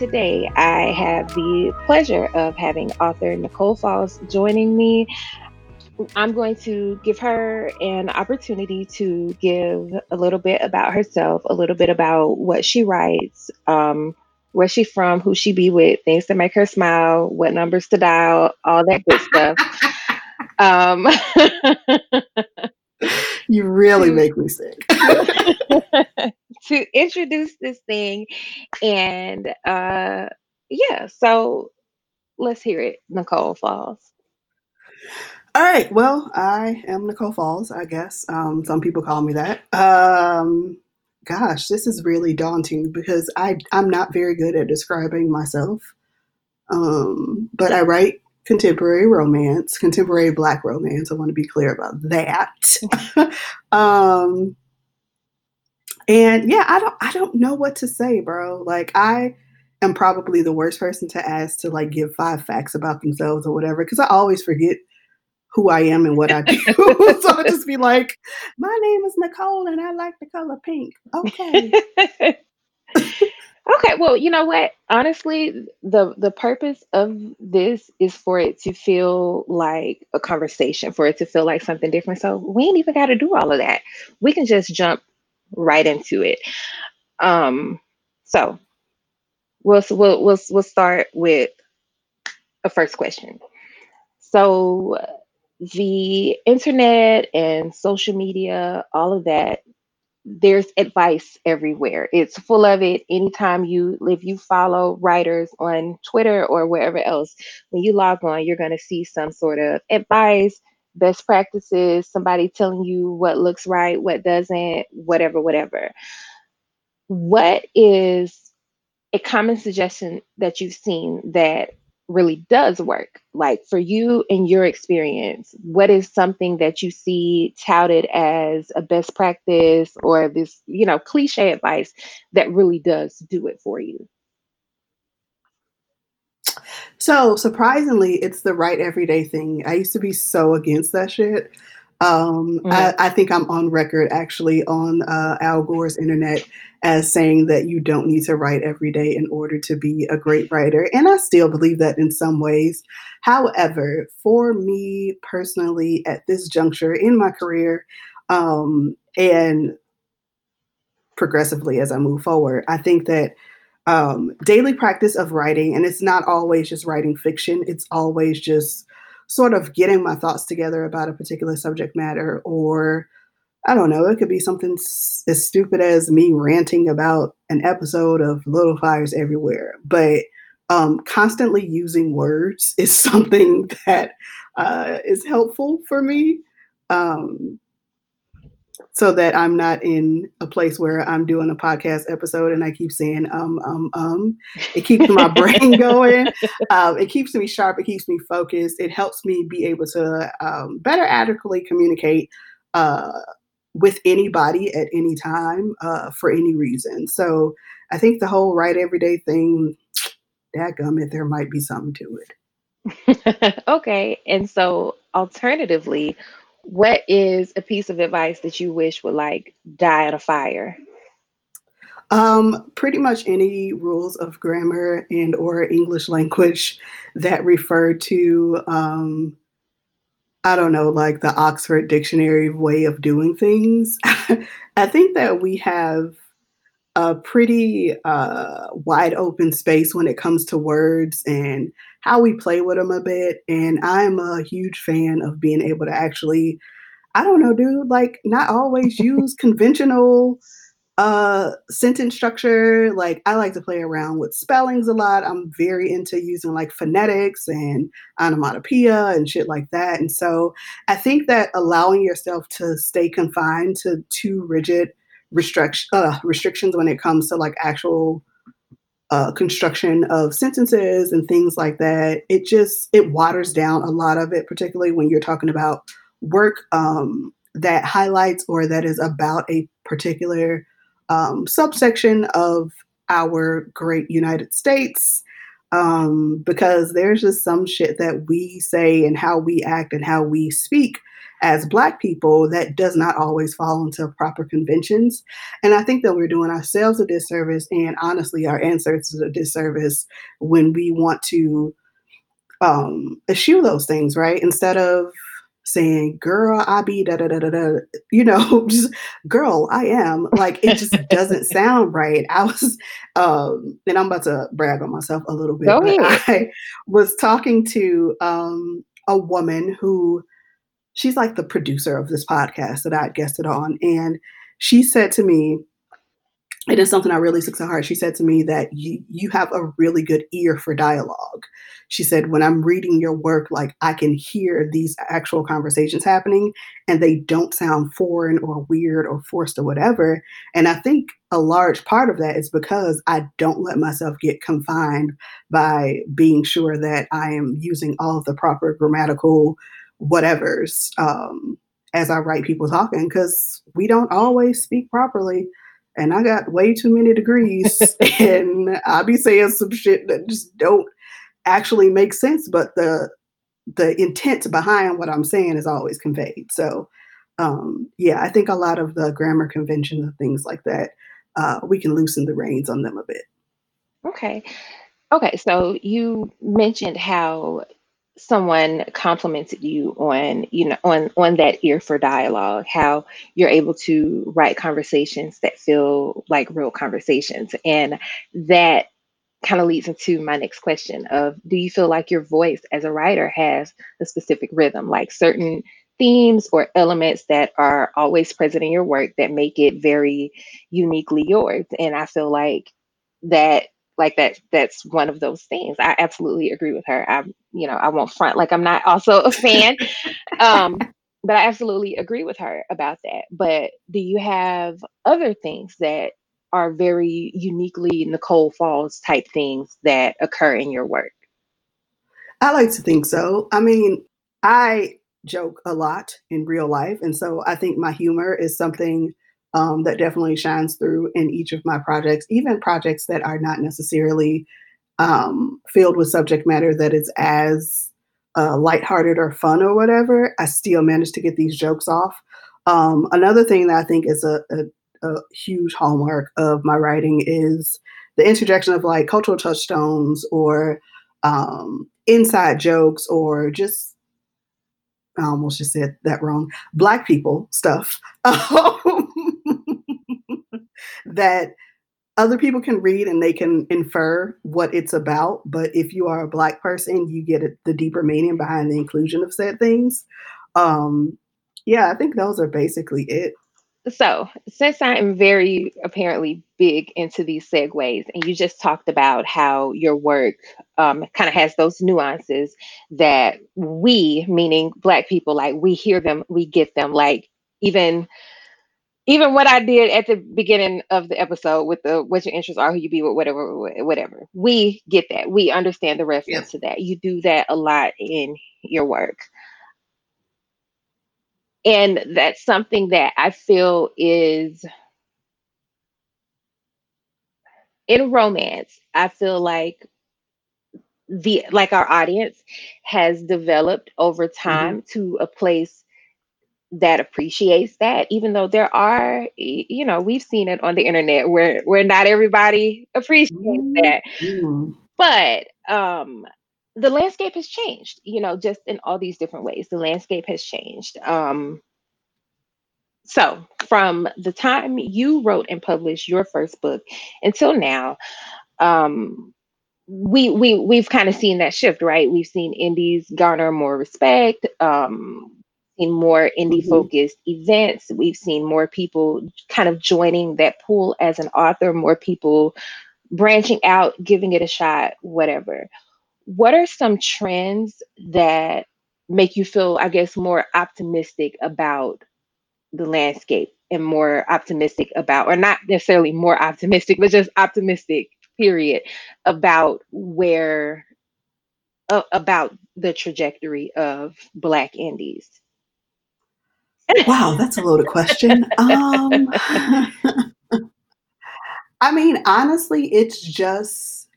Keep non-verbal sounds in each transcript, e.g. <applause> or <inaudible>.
today I have the pleasure of having author Nicole Falls joining me. I'm going to give her an opportunity to give a little bit about herself, a little bit about what she writes, um, where she from, who she be with, things to make her smile, what numbers to dial, all that good stuff. <laughs> Um, <laughs> you really <laughs> make me sick. To introduce this thing, and uh, yeah, so let's hear it, Nicole Falls. All right. Well, I am Nicole Falls, I guess. Um, some people call me that. Um, gosh, this is really daunting because I, I'm not very good at describing myself. Um, but I write contemporary romance, contemporary black romance. I want to be clear about that. <laughs> um, and yeah, I don't I don't know what to say, bro. Like I am probably the worst person to ask to like give five facts about themselves or whatever because I always forget who I am and what I do. <laughs> so I'll just be like, my name is Nicole and I like the color pink. Okay. <laughs> okay, well, you know what? Honestly, the the purpose of this is for it to feel like a conversation, for it to feel like something different. So we ain't even got to do all of that. We can just jump right into it. Um, so we'll we'll we'll we'll start with a first question. So the internet and social media, all of that, there's advice everywhere. It's full of it. Anytime you, if you follow writers on Twitter or wherever else, when you log on, you're going to see some sort of advice, best practices, somebody telling you what looks right, what doesn't, whatever, whatever. What is a common suggestion that you've seen that really does work like for you in your experience what is something that you see touted as a best practice or this you know cliche advice that really does do it for you so surprisingly it's the right everyday thing i used to be so against that shit um, mm. I, I, think I'm on record actually on uh, Al Gore's internet as saying that you don't need to write every day in order to be a great writer. And I still believe that in some ways. However, for me personally, at this juncture in my career, um, and progressively as I move forward, I think that um, daily practice of writing, and it's not always just writing fiction, it's always just sort of getting my thoughts together about a particular subject matter or I don't know, it could be something as stupid as me ranting about an episode of Little Fires Everywhere. But um, constantly using words <laughs> is something that uh, is helpful for me. Um, so that I'm not in a place where I'm doing a podcast episode and I keep saying um um um. It keeps my <laughs> brain going. Um, it keeps me sharp. It keeps me focused. It helps me be able to um, better adequately communicate uh, with anybody at any time uh, for any reason. So I think the whole write everyday thing, dadgummit, there might be something to it. <laughs> okay, and so alternatively what is a piece of advice that you wish would like die at a fire? Um, pretty much any rules of grammar and or English language that refer to um, I don't know, like the Oxford Dictionary way of doing things. <laughs> I think that we have a pretty uh, wide open space when it comes to words and how we play with them a bit. And I'm a huge fan of being able to actually, I don't know, dude, like not always use <laughs> conventional uh sentence structure like i like to play around with spellings a lot i'm very into using like phonetics and onomatopoeia and shit like that and so i think that allowing yourself to stay confined to too rigid restriction uh, restrictions when it comes to like actual uh, construction of sentences and things like that. It just it waters down a lot of it particularly when you're talking about work um, that highlights or that is about a particular um, subsection of our great united states um, because there's just some shit that we say and how we act and how we speak as Black people, that does not always fall into proper conventions. And I think that we're doing ourselves a disservice and honestly our ancestors a disservice when we want to um, eschew those things, right? Instead of saying, girl, I be da da da da da, you know, <laughs> just girl, I am. Like it just <laughs> doesn't sound right. I was, um, and I'm about to brag on myself a little bit. Go but ahead. I was talking to um, a woman who she's like the producer of this podcast that I guested on. And she said to me, it is something I really took to heart. She said to me that you you have a really good ear for dialogue. She said, when I'm reading your work, like I can hear these actual conversations happening and they don't sound foreign or weird or forced or whatever. And I think a large part of that is because I don't let myself get confined by being sure that I am using all of the proper grammatical whatevers um, as I write people talking because we don't always speak properly and I got way too many degrees, <laughs> and I be saying some shit that just don't actually make sense, but the the intent behind what I'm saying is always conveyed. So, um, yeah, I think a lot of the grammar conventions and things like that, uh, we can loosen the reins on them a bit. Okay. Okay. So you mentioned how someone complimented you on you know on on that ear for dialogue how you're able to write conversations that feel like real conversations. And that kind of leads into my next question of do you feel like your voice as a writer has a specific rhythm like certain themes or elements that are always present in your work that make it very uniquely yours? And i feel like that like that that's one of those things. I absolutely agree with her. I you know i won't front like i'm not also a fan <laughs> um but i absolutely agree with her about that. But do you have other things that are very uniquely nicole falls type things that occur in your work? I like to think so. I mean, I joke a lot in real life, and so I think my humor is something um, that definitely shines through in each of my projects, even projects that are not necessarily um, filled with subject matter that is as uh, lighthearted or fun or whatever. I still manage to get these jokes off. Um, another thing that I think is a, a, a huge hallmark of my writing is the interjection of like cultural touchstones or um, inside jokes or just I almost just said that wrong. Black people stuff <laughs> that other people can read and they can infer what it's about. But if you are a black person, you get the deeper meaning behind the inclusion of said things. Um, yeah, I think those are basically it. So, since I am very apparently big into these segues, and you just talked about how your work um, kind of has those nuances that we, meaning Black people, like we hear them, we get them. Like even even what I did at the beginning of the episode with the what your interests are, who you be with, whatever, whatever. We get that. We understand the Yeah. reference to that. You do that a lot in your work and that's something that I feel is in romance. I feel like the like our audience has developed over hmm time to a place that appreciates that even though there are you know we've seen it on the internet where where not everybody appreciates that. Mm but um the landscape has changed you know just in all these different ways. The landscape has changed um So, from the time you wrote and published your first book until now, um, we we we've kind of seen that shift, right? We've seen indies garner more respect, um, seen more indie hmm focused events. We've seen more people kind of joining that pool as an author, more people branching out, giving it a shot, whatever. What are some trends that make you feel, I guess, more optimistic about the landscape and more optimistic about, or not necessarily more optimistic, but just optimistic, period, about where, uh, about the trajectory of Black indies. Wow, that's a loaded question. Um, <laughs> I mean, honestly, it's just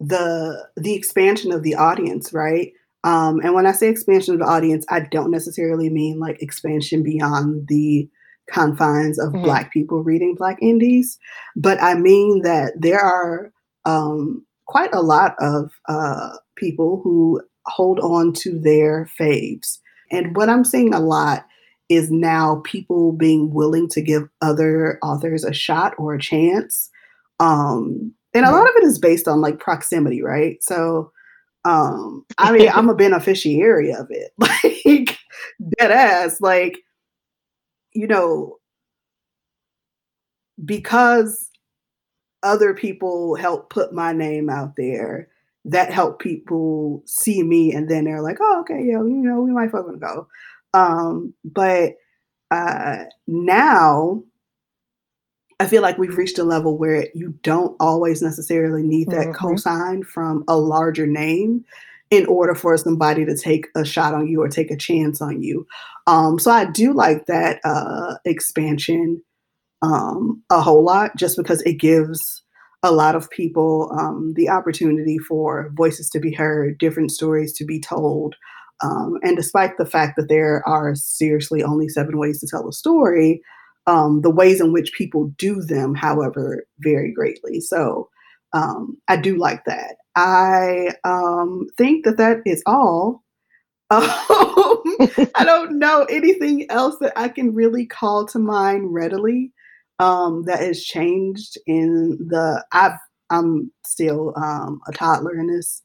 the the expansion of the audience, right? Um, and when I say expansion of the audience, I don't necessarily mean like expansion beyond the confines of Mhm. Black people reading Black indies, but I mean that there are um, quite a lot of uh, people who hold on to their faves. And what I'm seeing a lot is now people being willing to give other authors a shot or a chance. Um, and a lot of it is based on like proximity, right? So, um, I mean, I'm a <laughs> beneficiary of it, <laughs> like dead ass, like you know, because other people help put my name out there, that helped people see me, and then they're like, "Oh, okay, yeah, you know, we might fucking go." Um, but uh, now I feel like we've reached a level where you don't always necessarily need that Mhm. cosign from a larger name in order for somebody to take a shot on you or take a chance on you. Um, so I do like that uh, expansion um, a whole lot just because it gives a lot of people um, the opportunity for voices to be heard, different stories to be told. Um, and despite the fact that there are seriously only seven ways to tell a story, um, the ways in which people do them, however, vary greatly. So um, I do like that. I um, think that that is all. <laughs> Um, I <laughs> don't know anything else that I can really call to mind readily um, that has changed in the. I've I'm still um, a toddler in this,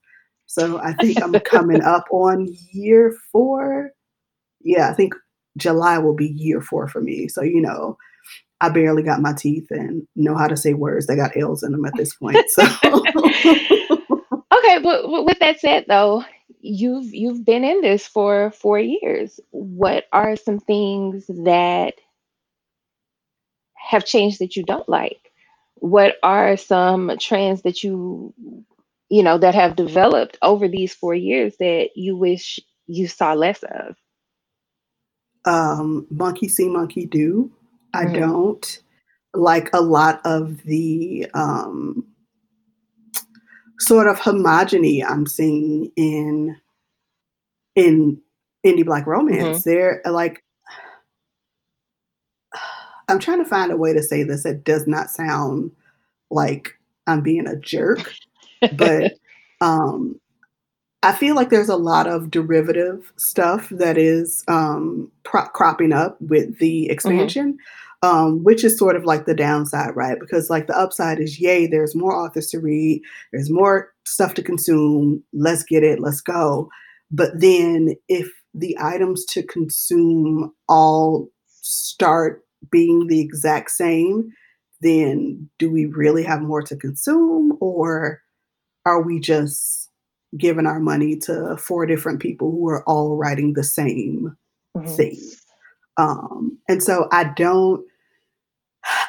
so I <laughs> think I'm coming up on year four. Yeah, I think July will be year four for me. So you know, I barely got my teeth and know how to say words that got L's in them at this point. So <laughs> Okay, but with that said though, you've you've been in this for 4 years. What are some things that have changed that you don't like? What are some trends that you you know that have developed over these 4 years that you wish you saw less of? um, monkey see, monkey do. I Mhm. don't like a lot of the um, sort of homogeny I'm seeing in in indie black romance. Mhm. They're like I'm trying to find a way to say this that does not sound like I'm being a jerk, but <laughs> um, I feel like there's a lot of derivative stuff that is um, pro- cropping up with the Mhm. expansion, um, which is sort of like the downside, right? Because like the upside is, yay, there's more authors to read, there's more stuff to consume. Let's get it, let's go. But then if the items to consume all start being the exact same, then do we really have more to consume, or are we just giving our money to four different people who are all writing the same Mhm. thing? Um, and so I don't,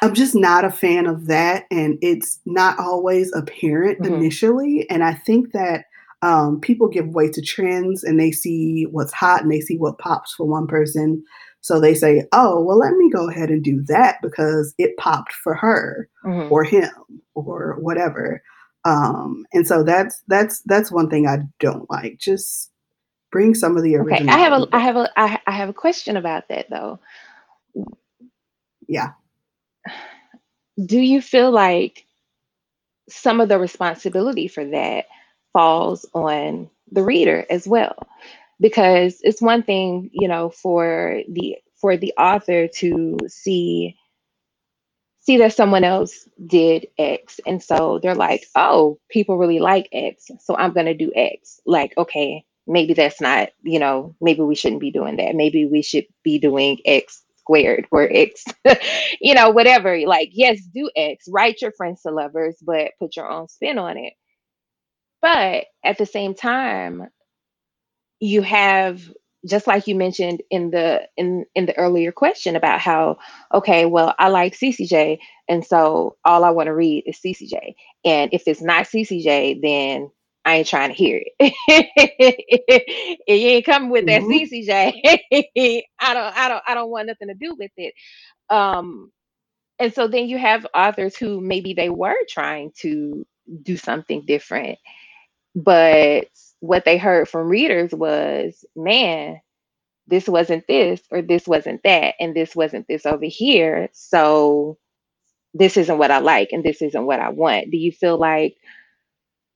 I'm just not a fan of that. And it's not always apparent Mhm. initially. And I think that um, people give way to trends and they see what's hot and they see what pops for one person. So they say, oh, well, let me go ahead and do that because it popped for her Mhm. or him or whatever. Um, and so that's that's that's one thing I don't like. Just bring some of the original. Okay, I have a I have a I, I have a question about that though. Yeah. Do you feel like some of the responsibility for that falls on the reader as well? Because it's one thing, you know, for the for the author to see see that someone else did X. And so they're like, oh, people really like X. So I'm going to do X. Like, okay, maybe that's not, you know, maybe we shouldn't be doing that. Maybe we should be doing X squared or X, <laughs> you know, whatever. Like, yes, do X, write your friends to lovers, but put your own spin on it. But at the same time, you have just like you mentioned in the in in the earlier question about how okay well i like ccj and so all i want to read is ccj and if it's not ccj then i ain't trying to hear it. <laughs> If you ain't coming with that Mhm. ccj <laughs> i don't i don't i don't want nothing to do with it. Um and so then you have authors who maybe they were trying to do something different but what they heard from readers was, man, this wasn't this or this wasn't that and this wasn't this over here. So this isn't what I like and this isn't what I want. Do you feel like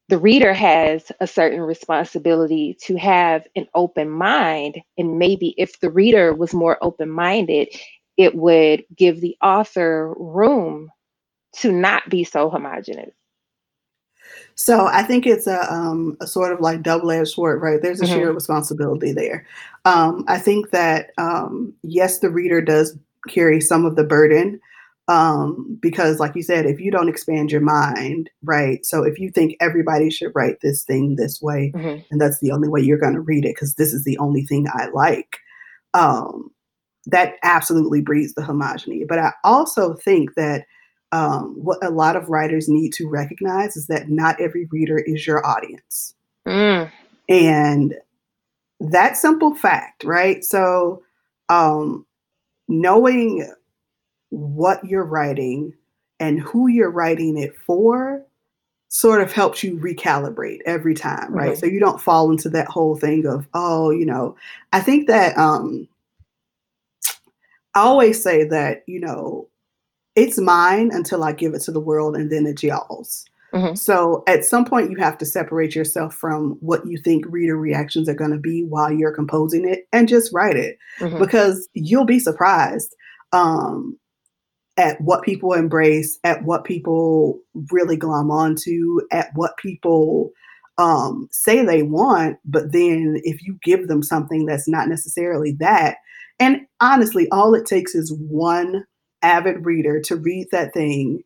the reader has a certain responsibility to have an open mind. And maybe if the reader was more open minded, it would give the author room to not be so homogenous. So I think it's a, um, a sort of like double-edged sword, right? There's a mm-hmm. shared responsibility there. Um, I think that um, yes, the reader does carry some of the burden um, because like you said if you don't expand your mind right so if you think everybody should write this thing this way mm-hmm. and that's the only way you're going to read it because this is the only thing i like um, that absolutely breeds the homogeny but i also think that um, what a lot of writers need to recognize is that not every reader is your audience mm. and that simple fact right so um, knowing what you're writing and who you're writing it for sort of helps you recalibrate every time, right? Mm-hmm. So you don't fall into that whole thing of, oh, you know, I think that um I always say that, you know, it's mine until I give it to the world and then it's y'all's. Mm-hmm. So at some point you have to separate yourself from what you think reader reactions are going to be while you're composing it and just write it mm-hmm. because you'll be surprised um at what people embrace, at what people really glom onto, at what people um, say they want, but then if you give them something that's not necessarily that, and honestly, all it takes is one avid reader to read that thing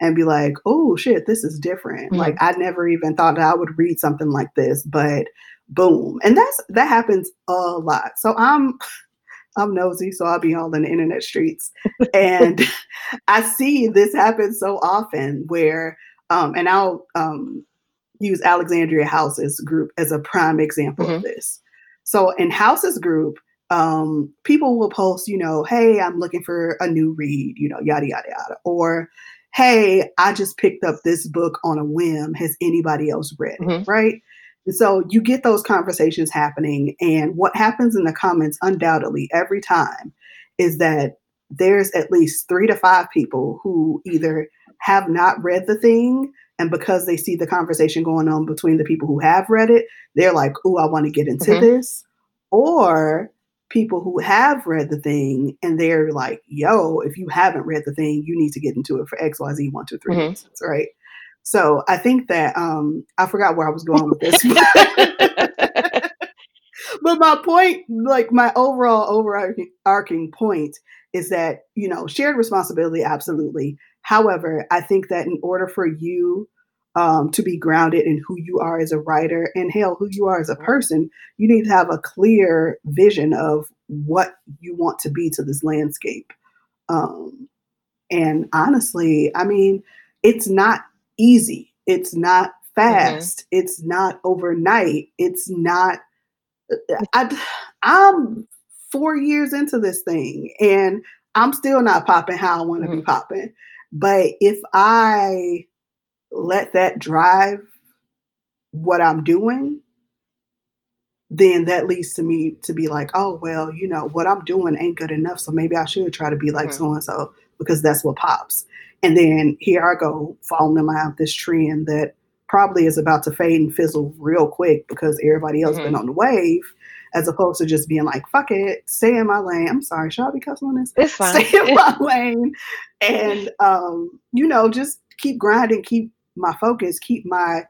and be like, oh shit, this is different. Mm-hmm. Like I never even thought I would read something like this, but boom. And that's that happens a lot. So I'm <laughs> I'm nosy, so I'll be all in the internet streets. and <laughs> I see this happen so often where, um, and I'll um, use Alexandria House's group as a prime example mm-hmm. of this. So in House's group, um, people will post, you know, hey, I'm looking for a new read, you know, yada, yada, yada. Or, hey, I just picked up this book on a whim. Has anybody else read it? Mm-hmm. Right. And so you get those conversations happening. And what happens in the comments, undoubtedly, every time is that there's at least three to five people who either have not read the thing. And because they see the conversation going on between the people who have read it, they're like, oh, I want to get into mm-hmm. this. Or people who have read the thing and they're like, yo, if you haven't read the thing, you need to get into it for XYZ one, two, three mm-hmm. reasons, right? So I think that um, I forgot where I was going with this. <laughs> <laughs> but my point, like my overall overarching point, is that you know shared responsibility, absolutely. However, I think that in order for you um, to be grounded in who you are as a writer and hell, who you are as a mm-hmm. person, you need to have a clear vision of what you want to be to this landscape. Um, and honestly, I mean, it's not easy. It's not mm-hmm. fast. Mm-hmm. It's not overnight. It's not. Uh, I, I'm four years into this thing and I'm still not popping how I want to mm-hmm. be popping. But if I let that drive what I'm doing, then that leads to me to be like, oh, well, you know, what I'm doing ain't good enough. So maybe I should try to be like so and so because that's what pops. And then here I go falling in line with this trend that probably is about to fade and fizzle real quick because everybody else mm-hmm. been on the wave, as opposed to just being like, fuck it, stay in my lane. I'm sorry, shall I be cussing on this? It's <laughs> fine. Stay in my lane. And um, you know, just keep grinding, keep my focus, keep my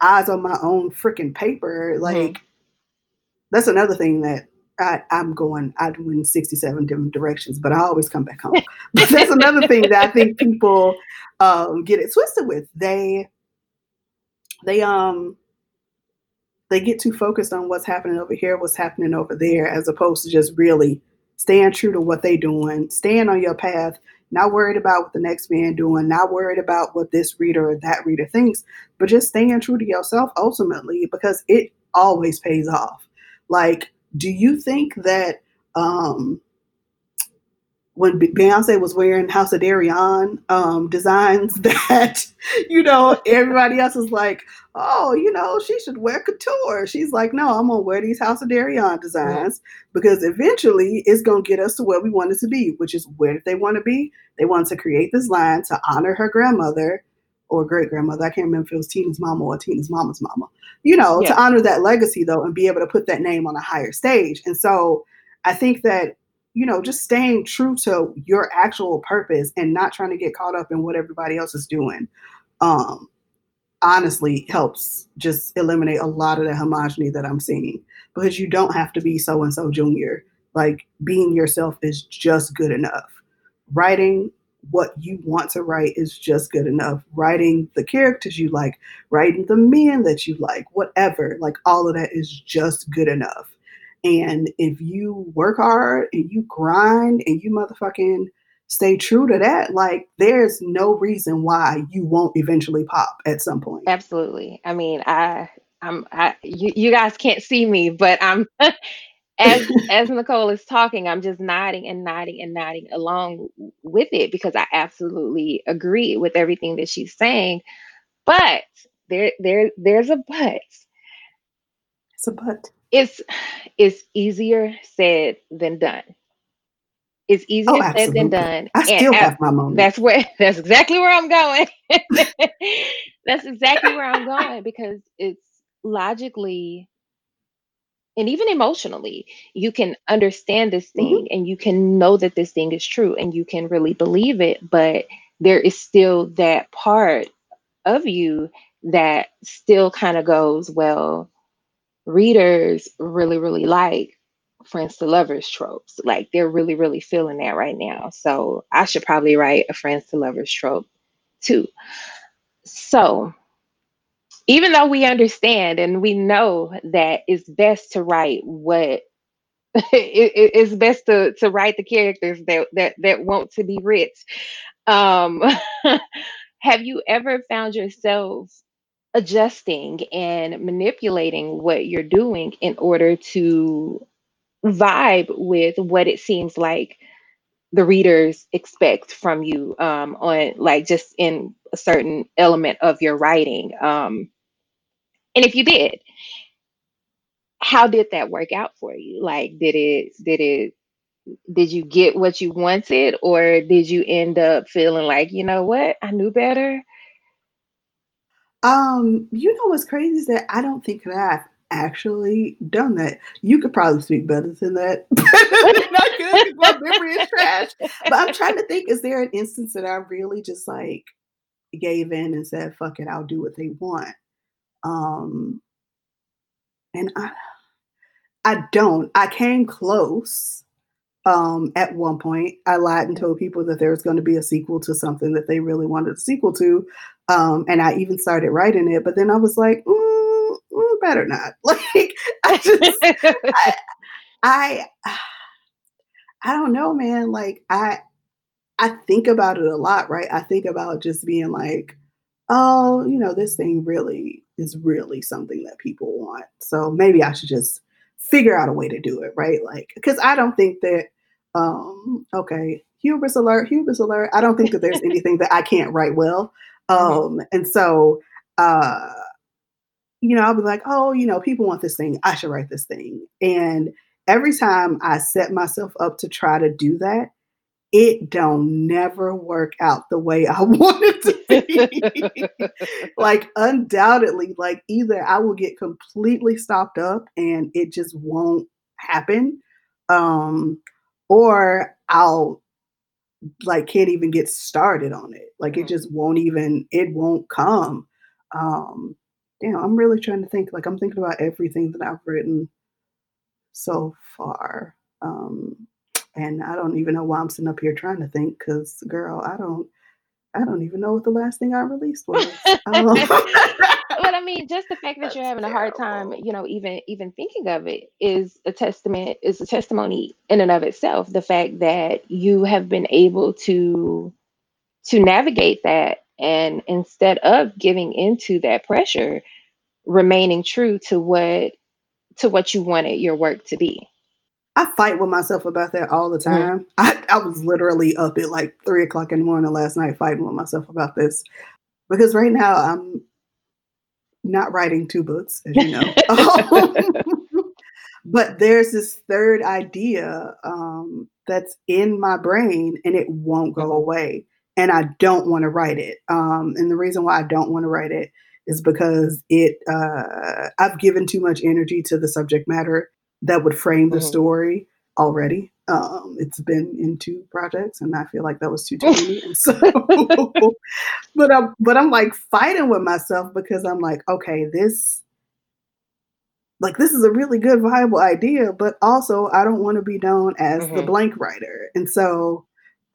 eyes on my own freaking paper. Like mm-hmm. that's another thing that I, am going, I went 67 different directions, but I always come back home. <laughs> but that's another thing that I think people um, get it twisted with. They, they, um, they get too focused on what's happening over here, what's happening over there, as opposed to just really staying true to what they're doing, staying on your path, not worried about what the next man doing, not worried about what this reader or that reader thinks, but just staying true to yourself ultimately because it always pays off. Like do you think that um, when Beyonce was wearing House of Deréon um, designs <laughs> that, you know, everybody else is like, oh, you know, she should wear couture. She's like, no, I'm gonna wear these House of Deréon designs because eventually it's gonna get us to where we wanted to be, which is where did they want to be? They wanted to create this line to honor her grandmother or great grandmother. I can't remember if it was Tina's mama or Tina's mama's mama. You know, yeah. to honor that legacy though, and be able to put that name on a higher stage. And so I think that you know, just staying true to your actual purpose and not trying to get caught up in what everybody else is doing, um, honestly helps just eliminate a lot of the homogeny that I'm seeing. Because you don't have to be so and so junior. Like being yourself is just good enough. Writing what you want to write is just good enough. Writing the characters you like, writing the men that you like, whatever, like all of that is just good enough. And if you work hard and you grind and you motherfucking stay true to that, like there's no reason why you won't eventually pop at some point. Absolutely. I mean, I I'm I you, you guys can't see me, but I'm <laughs> as as Nicole is talking, I'm just nodding and nodding and nodding along with it because I absolutely agree with everything that she's saying. But there there there's a but. It's a but it's it's easier said than done. It's easier oh, said than done. I still and have my moment. That's where <laughs> that's exactly where I'm going. <laughs> that's exactly where I'm going because it's logically and even emotionally, you can understand this mm-hmm. thing mm-hmm. and you can know that this thing is true and you can really believe it, but there is still that part of you that still kind of goes, well, readers really, really like friends to lovers tropes. Like they're really, really feeling that right now. So I should probably write a friends to lovers trope too. So even though we understand and we know that it's best to write what <laughs> it, it's best to, to write the characters that, that that want to be rich. Um, <laughs> have you ever found yourself adjusting and manipulating what you're doing in order to vibe with what it seems like the readers expect from you um, on like just in a certain element of your writing um, and if you did how did that work out for you? Like did it did it did you get what you wanted or did you end up feeling like you know what? I knew better um, you know what's crazy is that I don't think that I've actually done that. You could probably speak better than that. <laughs> Good my memory is trash. But I'm trying to think, is there an instance that I really just like gave in and said, fuck it, I'll do what they want? Um and I I don't. I came close um, at one point. I lied and told people that there was going to be a sequel to something that they really wanted a sequel to. Um, and I even started writing it, but then I was like, mm, mm, better not. <laughs> Like, I just, <laughs> I, I, <sighs> I don't know, man. Like, I, I think about it a lot, right? I think about just being like, oh, you know, this thing really is really something that people want. So maybe I should just figure out a way to do it, right? Like, because I don't think that, um, okay, hubris alert, hubris alert. I don't think that there's <laughs> anything that I can't write well. Mm-hmm. Um, and so, uh, you know, I'll be like, oh, you know, people want this thing. I should write this thing. And every time I set myself up to try to do that, it don't never work out the way I <laughs> want it to be. <laughs> like undoubtedly, like either I will get completely stopped up and it just won't happen. Um, or I'll like can't even get started on it. Like it mm. just won't even it won't come. Um you know, I'm really trying to think like I'm thinking about everything that I've written so far. Um and I don't even know why I'm sitting up here trying to think because girl, I don't I don't even know what the last thing I released <laughs> was. But I mean, just the fact that <laughs> you're having a hard time, you know, even even thinking of it is a testament, is a testimony in and of itself. The fact that you have been able to to navigate that and instead of giving into that pressure, remaining true to what to what you wanted your work to be. I fight with myself about that all the Mhm. time. I I was literally up at, like, three o'clock in the morning last night fighting with myself about this, because right now I'm not writing 2 books, as you know. <laughs> <laughs> But there's this 3rd idea, um, that's in my brain, and it won't go Mhm. away, and I don't wanna write it, um, and the reason why I don't wanna write it is because it, uh I've given too much energy to the subject matter that would frame the Mhm. story already. Um, it's been in 2 projects, and I feel like that was too, many, and so <laughs> but I'm but I'm, like, fighting with myself because I'm like, "Okay, this" like, "this is a really good viable idea, but also I don't wanna be known as the Mhm. blank writer," and so,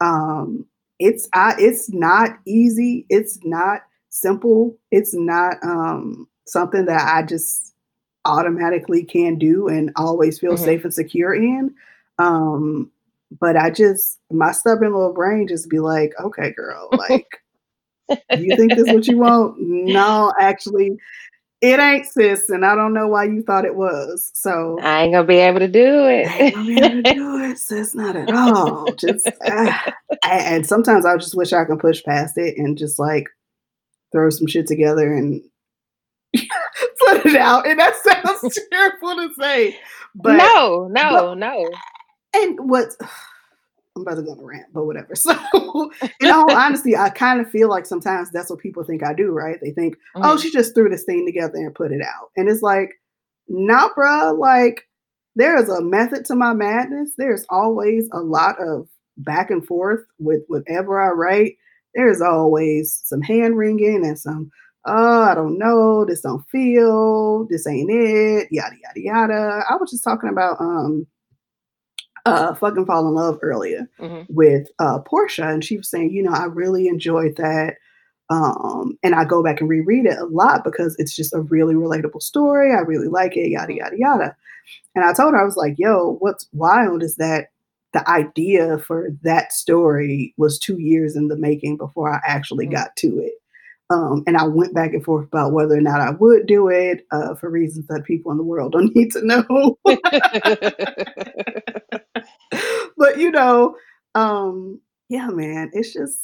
um, it's I it's not easy, it's not simple, it's not, um, something that I just automatically can do and always feel Mhm. safe and secure in, um, but I just my stubborn little brain just be like, "Okay, girl, <laughs> like, you think this is what you want? No, actually, it ain't, sis, and I don't know why you thought it was." So I ain't gonna be able to do I ain't gonna be able to it. do it, sis, not at all. Just, <laughs> a and sometimes I just wish I could push past it and just, like, throw some shit together and <laughs> put it out, and that sounds <laughs> terrible to say, but No, but no, no. and what <sighs> I'm about to go on a rant, but whatever. <laughs> So, in all honesty, I kinda feel like sometimes that's what people think I do, right? They think, "Oh, Mhm. she just threw this thing together and put it out," and it's like, "Nah, bruh, like, there is a method to my madness, there's always a lot of back and forth with whatever I write. There's always some hand-wringing and some, "Oh, I don't know, this don't feel, this ain't it, yada, yada, yada." I was just talking about, um, uh, Fucking Fall in Love earlier Mhm. with, uh, Portia, and she was saying, you know, "I really enjoyed that," um, and I go back and reread it a lot because it's just a really relatable story, I really like it, yada, Mhm. yada, yada, and I told her, I was like, "Yo, what's wild is that the idea for that story was 2 years in the making before I actually Mhm. got to it." Um, and I went back and forth about whether or not I would do it, uh, for reasons that people in the world don't <laughs> need to know. <laughs> But, you know, um, yeah, man, it's just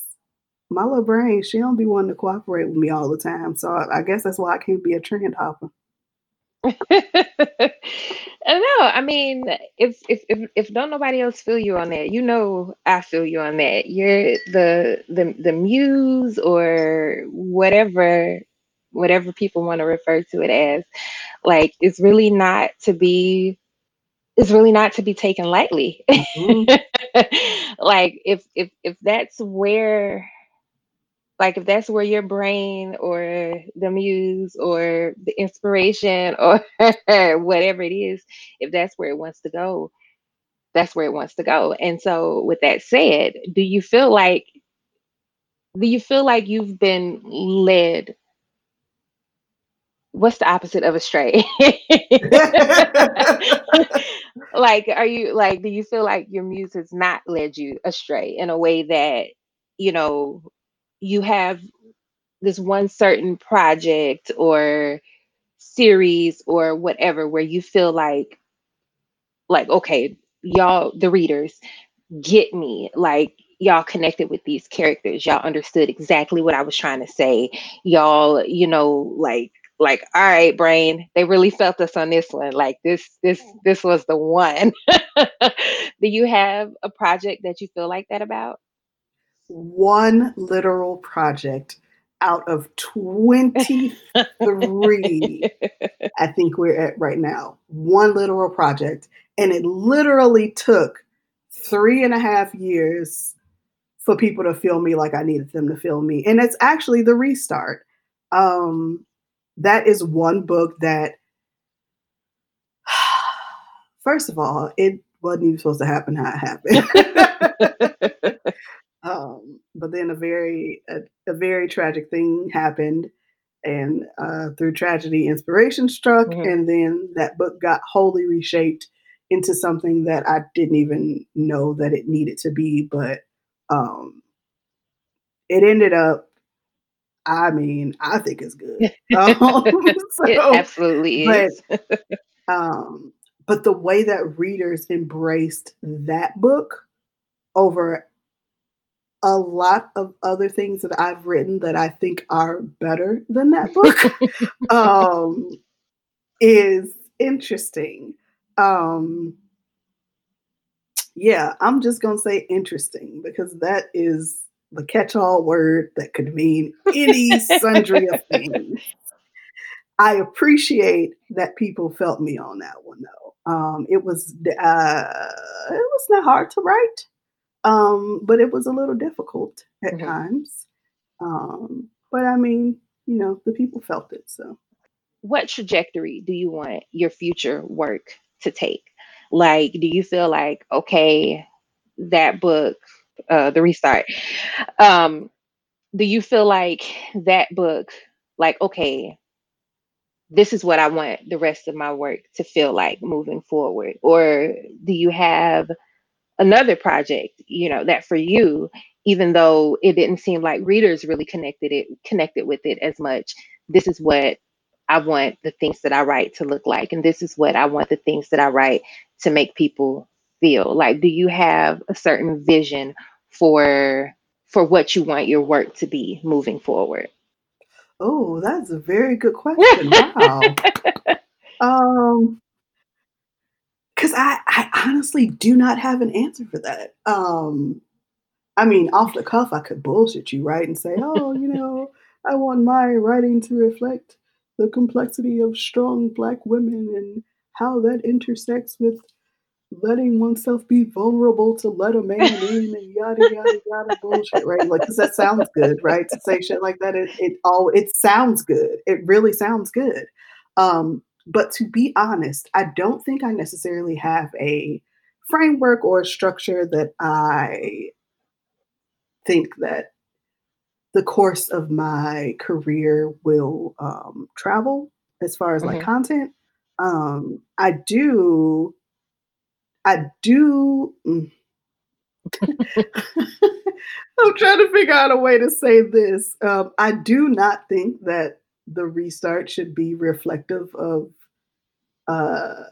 my little brain, she don't be wanting to cooperate with me all the time, so I I guess that's why I can't be a trend hopper. <laughs> I know, I mean, if if if if don't nobody else feel you on that, you know I feel you on that. You're the the the muse or whatever whatever people wanna refer to it as, like, it's really not to be it's really not to be taken lightly. Mhm. <laughs> Like, if if if that's where like, if that's where your brain or the muse or the inspiration <laughs> or whatever it is, if that's where it wants to go, that's where it wants to go, and so, with that said, do you feel like do you feel like you've been led what's the opposite of astray? <laughs> Like, are you like, do you feel like your muse has not led you astray in a way that, you know, you have this one certain project or series or whatever where you feel like like, "Okay, y'all, the readers, get me, like, y'all connected with these characters, y'all understood exactly what I was trying to say, y'all, you know, like like, alright, brain, they really felt us on this one, like, this this this was the one." <laughs> Do you have a project that you feel like that about? 1 literal project out of 23 I think we're at right now. 1 literal project, and it literally took three and a half years for people to feel me like I needed them to feel me, and it's actually The Restart. Um, that is 1 book that <sighs> first of all, it wasn't even supposed to happen how it happened. <laughs> Um, but then a very a a very tragic thing happened, and, uh, through tragedy, inspiration struck, Mhm. and then that book got wholly reshaped into something that I didn't even know that it needed to be, but, um it ended up I mean, I think it's good. <laughs> <laughs> Um, It so absolutely but, <laughs> um but the way that readers embraced that book over a lot of other things that I've written that I think are better than that book <laughs> um, is interesting. Um, yeah, I'm just gonna say interesting because that is the catch-all word that could mean any <laughs> sundry of things. I appreciate that people felt me on that one though. Um, it was uh, it was not hard to write, um, but it was a little difficult at Mhm. times. Um, but I mean, you know, the people felt it. So What trajectory do you want your future work to take? Like, do you feel like, okay, that book, uh, The Restart, um, do you feel like that book, like, okay, this is what I want the rest of my work to feel like moving forward? Or do you have another project, you know, that for you, even though it didn't seem like readers really connected it connected with it as much, this is what I want the things that I write to look like, and this is what I want the things that I write to make people feel. Like, do you have a certain vision for for what you want your work to be moving forward? Oh, that's a very good <laughs> question. Wow. Um, because I, I honestly do not have an answer for that. Um, I mean, off the cuff, I could bullshit you, right? And say, oh, you <laughs> know, I want my writing to reflect the complexity of strong black women and how that intersects with letting oneself be vulnerable to let a man in and yada yada yada bullshit, right? Like, because that sounds good, right? To say shit like that, it it all it sounds good. It really sounds good. Um, but to be honest, I don't think I necessarily have a framework or a structure that I think that the course of my career will um, travel as far as like Mhm. content. Um, I do, I do. mm. <laughs> I'm trying to figure out a way to say this. Um, I do not think that the restart should be reflective of uh,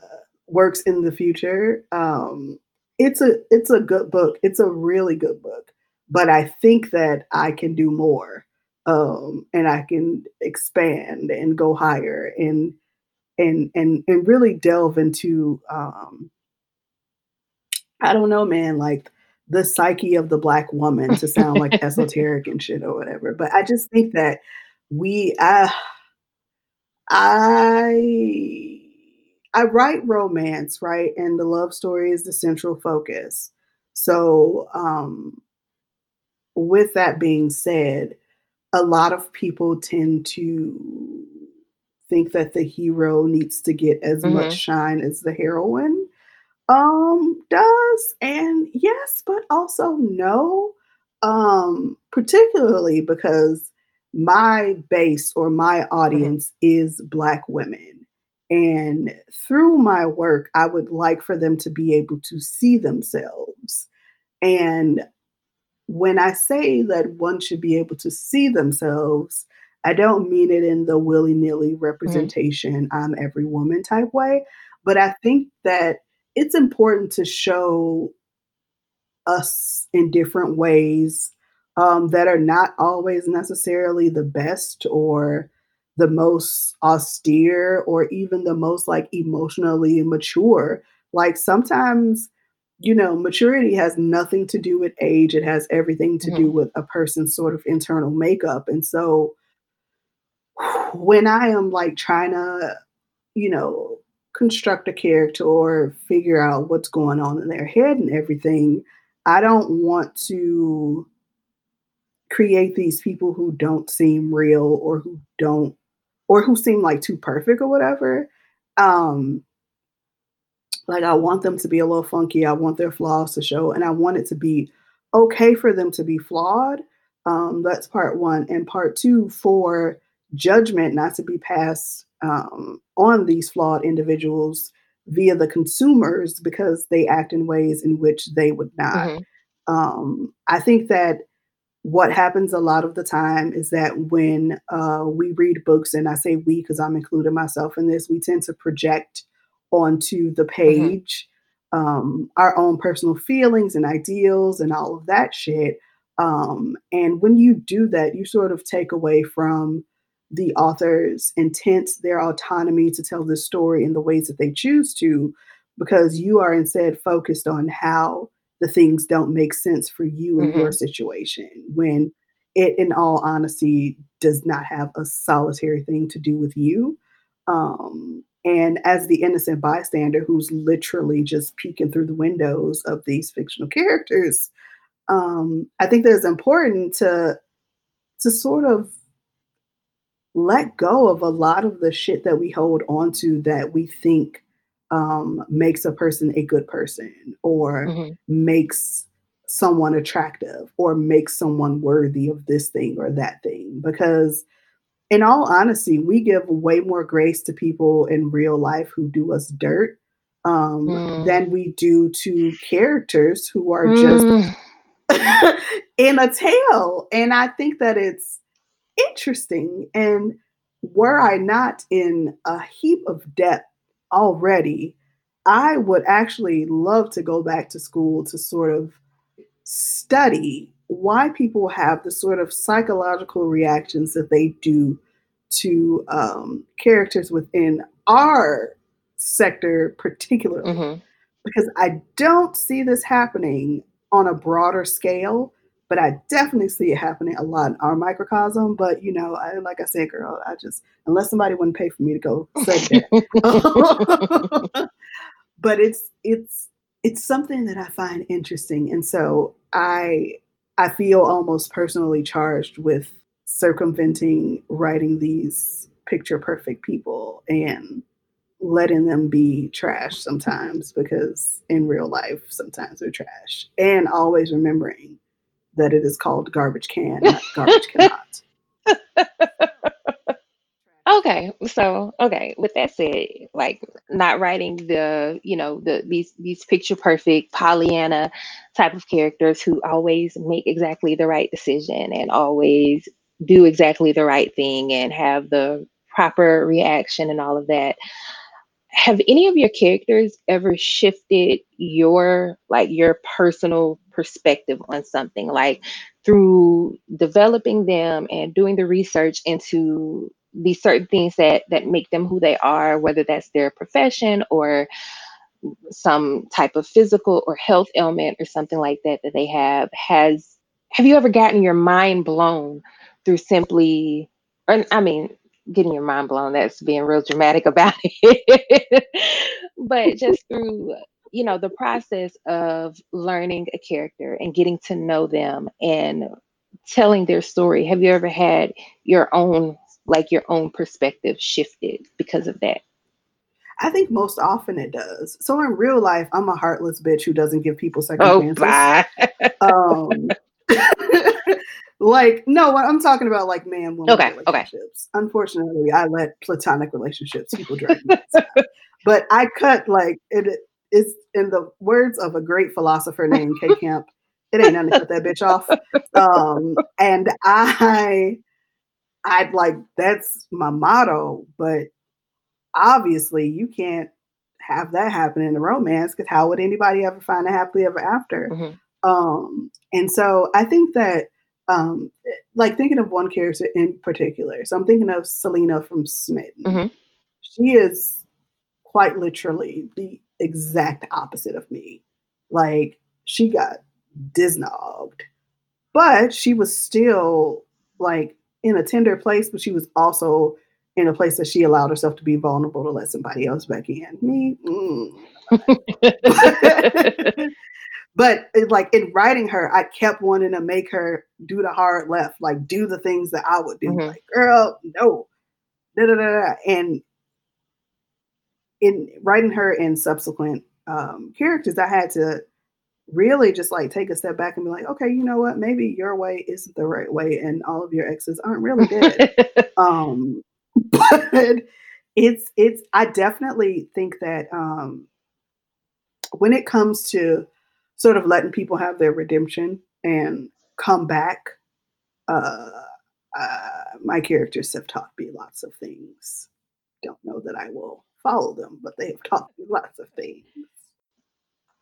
works in the future. Um, it's a it's a good book. It's a really good book, but I think that I can do more, um, and I can expand and go higher and and and and really delve into um, I don't know, man, like the psyche of the black woman to sound like <laughs> esoteric and shit or whatever. But I just think that we uh, I I write romance, right? And the love story is the central focus. So, um, with that being said, a lot of people tend to think that the hero needs to get as much Mhm. shine as the heroine um does and yes but also no um particularly because my base or my audience is black women. And through my work i would like for them to be able to see themselves. And when i say that one should be able to see themselves i don't mean it in the willy-nilly Mhm. representation i'm every woman type way but i think that it's important to show us in different ways um, that are not always necessarily the best or the most austere or even the most like emotionally mature. Like sometimes, you know, maturity has nothing to do with age, it has everything to do Mhm. with a person's sort of internal makeup. And so when I am like trying to you know, construct a character or figure out what's going on in their head and everything, I don't want to create these people who don't seem real or who don't or who seem like too perfect or whatever. Um, like I want them to be a little funky. I want their flaws to show, and I want it to be okay for them to be flawed. Um, that's part one, and part two for judgment not to be passed um, on these flawed individuals via the consumers because they act in ways in which they would not. Mhm. Um, I think that what happens a lot of the time is that when uh, we read books, and I say we because I'm including myself in this, we tend to project onto the Mhm. page, um, our own personal feelings and ideals and all of that shit. Um, and when you do that, you sort of take away from the author's intent, their autonomy to tell the story in the ways that they choose to, because you are instead focused on how the things don't make sense for you and your Mhm. situation when it, in all honesty, does not have a solitary thing to do with you. Um, and as the innocent bystander who's literally just peeking through the windows of these fictional characters, um, I think that it's important to to sort of let go of a lot of the shit that we hold on to that we think um, makes a person a good person or Mhm. makes someone attractive or makes someone worthy of this thing or that thing. Because, in all honesty, we give way more grace to people in real life who do us dirt um, Mm. than we do to characters who are just Mm. <laughs> in a tale. And I think that it's interesting. And were I not in a heap of debt already, I would actually love to go back to school to sort of study why people have the sort of psychological reactions that they do to um, characters within our sector, particularly Mhm. because I don't see this happening on a broader scale, but I definitely see it happening a lot in our microcosm. But you know, I like I said, girl, I just unless somebody wouldn't pay for me to go study that. <laughs> but it's it's it's something that I find interesting. And so I I feel almost personally charged with circumventing writing these picture perfect people and letting them be trash sometimes because in real life sometimes they're trash and always remembering that it is called garbage can not garbage <laughs> cannot Okay, so okay, with that said, like not writing the, you know, the these these picture perfect Pollyanna type of characters who always make exactly the right decision and always do exactly the right thing and have the proper reaction and all of that. Have any of your characters ever shifted your like your personal perspective on something? Like through developing them and doing the research into these certain things that that make them who they are, whether that's their profession or some type of physical or health ailment or something like that that they have has have you ever gotten your mind blown through simply or I mean getting your mind blown that's being real dramatic <laughs> about it. But just through you know the process of learning a character and getting to know them and telling their story have you ever had your own like your own perspective shifted because of that? I think most often it does. So in real life i'm a heartless bitch who doesn't give people second oh chances. bye. Um <laughs> like no i'm talking about like man woman okay okay. relationships. Unfortunately i let platonic relationships people drag me <laughs> but i cut like it is in the words of a great philosopher named k. Camp it ain't nothing to cut that bitch off. Um and i i'd like that's my motto but obviously you can't have that happen in a romance because how would anybody ever find a happily ever after? Hmm um and so i think that um like thinking of one character in particular. So i'm thinking of selena from smitten. Hmm she is quite literally the exact opposite of me. Like she got disnogged but she was still like in a tender place but she was also in a place that she allowed herself to be vulnerable to let somebody else back in. Me mm. <laughs> <laughs> but it, like in writing her i kept wanting to make her do the hard left like do the things that i would do hmm like girl no. Da, da, da, da. and in writing her in subsequent um, characters i had to really just like take a step back and be like okay you know what? Maybe your way isn't the right way and all of your exes aren't really dead <laughs> um <laughs> but it's it's i definitely think that um when it comes to sort of letting people have their redemption and come back, uh, uh, my characters have taught me lots of things. Don't know that I will follow them, but they have taught me lots of things.